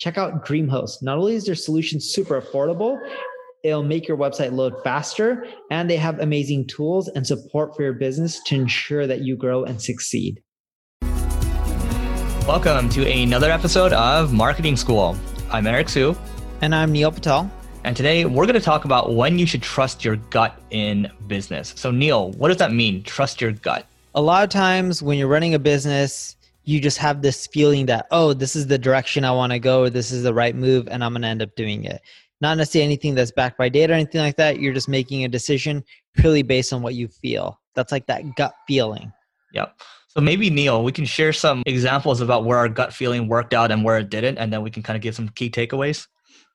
Check out DreamHost. Not only is their solution super affordable, it'll make your website load faster, and they have amazing tools and support for your business to ensure that you grow and succeed. Welcome to another episode of Marketing School. I'm Eric Siu. And I'm Neil Patel. And today we're going to talk about when you should trust your gut in business. So, Neil, what does that mean? Trust your gut. A lot of times when you're running a business, you just have this feeling that, oh, this is the direction I want to go, this is the right move, and I'm going to end up doing it. Not necessarily anything that's backed by data or anything like that. You're just making a decision purely based on what you feel. That's like that gut feeling. Yep. So maybe Neil, we can share some examples about where our gut feeling worked out and where it didn't, and then we can kind of give some key takeaways.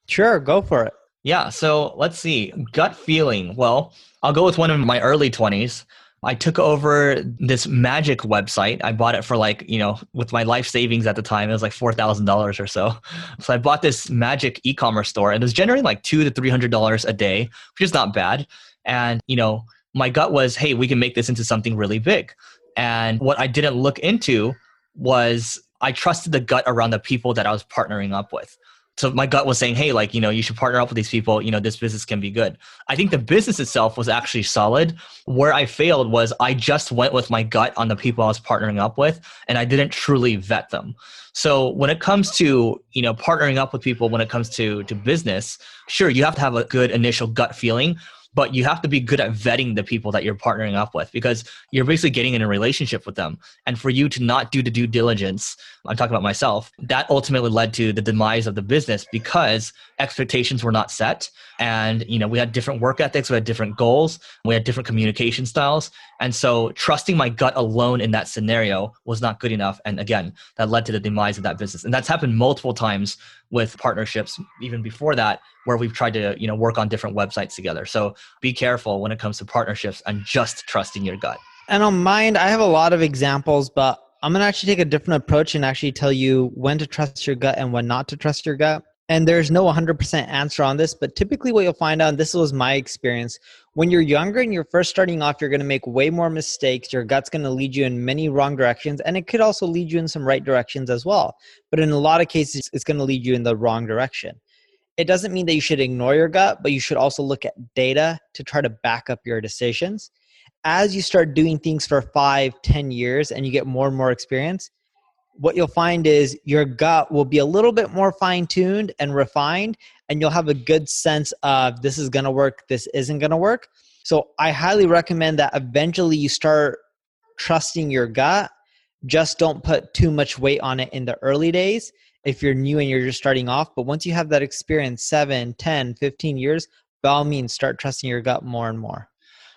Sure, go for it. Yeah. So let's see. Gut feeling. Well, I'll go with one of my early 20s. I took over this magic website. I bought it for like, you know, with my life savings at the time, it was like $4,000 or so. So I bought this magic e-commerce store and it was generating like two to $300 a day, which is not bad. And, you know, my gut was, hey, we can make this into something really big. And what I didn't look into was I trusted the gut around the people that I was partnering up with. So my gut was saying, hey, like, you know, you should partner up with these people. You know, this business can be good. I think the business itself was actually solid. Where I failed was I just went with my gut on the people I was partnering up with and I didn't truly vet them. So when it comes to, you know, partnering up with people when it comes to to business, sure, you have to have a good initial gut feeling, but you have to be good at vetting the people that you're partnering up with because you're basically getting in a relationship with them. And for you to not do the due diligence, I'm talking about myself, that ultimately led to the demise of the business because expectations were not set. And, you know, we had different work ethics, we had different goals, we had different communication styles. And so trusting my gut alone in that scenario was not good enough. And again, that led to the demise of that business. And that's happened multiple times with partnerships, even before that, where we've tried to, you know, work on different websites together. So be careful when it comes to partnerships and just trusting your gut. And on mind I have a lot of examples, but I'm going to actually take a different approach and actually tell you when to trust your gut and when not to trust your gut. And there's no 100% answer on this, but typically what you'll find out, this was my experience, when you're younger and you're first starting off, you're going to make way more mistakes. Your gut's going to lead you in many wrong directions, and it could also lead you in some right directions as well. But in a lot of cases, it's going to lead you in the wrong direction. It doesn't mean that you should ignore your gut, but you should also look at data to try to back up your decisions. As you start doing things for five, ten years and you get more and more experience, what you'll find is your gut will be a little bit more fine tuned and refined, and you'll have a good sense of this is going to work, this isn't going to work. So I highly recommend that eventually you start trusting your gut. Just don't put too much weight on it in the early days if you're new and you're just starting off. But once you have that experience, 7, 10, 15 years, by all means, start trusting your gut more and more.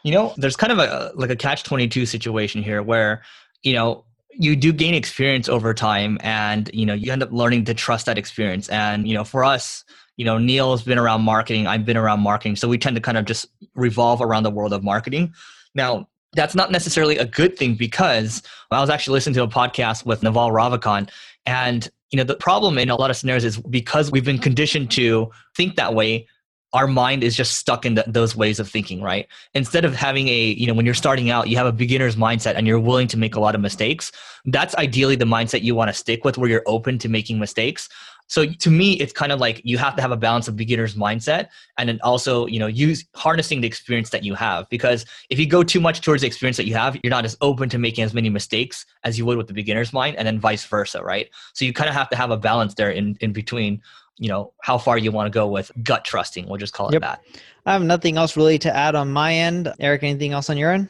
You know, there's kind of a like a catch 22 situation here where, you know, you do gain experience over time and you know you end up learning to trust that experience. And you know for us you know neil's been around marketing i've been around marketing. So we tend to kind of just revolve around the world of marketing. Now that's not necessarily a good thing because i was actually listening to a podcast with naval ravikant and you know the problem in a lot of scenarios is because we've been conditioned to think that way our mind is just stuck in the, those ways of thinking right? Instead of having a you know when you're starting out you have a beginner's mindset and you're willing to make a lot of mistakes that's ideally the mindset you want to stick with where you're open to making mistakes so to me it's kind of like you have to have a balance of beginner's mindset and then also you know use harnessing the experience that you have. Because if you go too much towards the experience that you have you're not as open to making as many mistakes as you would with the beginner's mind and then vice versa right? So you kind of have to have a balance there in in between you know how far you want to go with gut trusting. We'll just call it yep. that. I have nothing else really to add on my end. Eric anything else on your end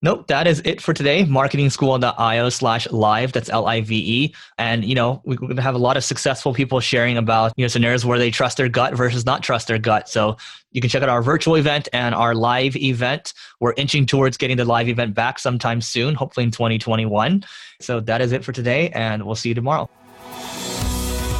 Nope, that is it for today. Marketingschool.io slash live. That's L I V E. And, you know, we're going to have a lot of successful people sharing about, you know, scenarios where they trust their gut versus not trust their gut. So you can check out our virtual event and our live event. We're inching towards getting the live event back sometime soon, hopefully in 2021. So that is it for today, and we'll see you tomorrow.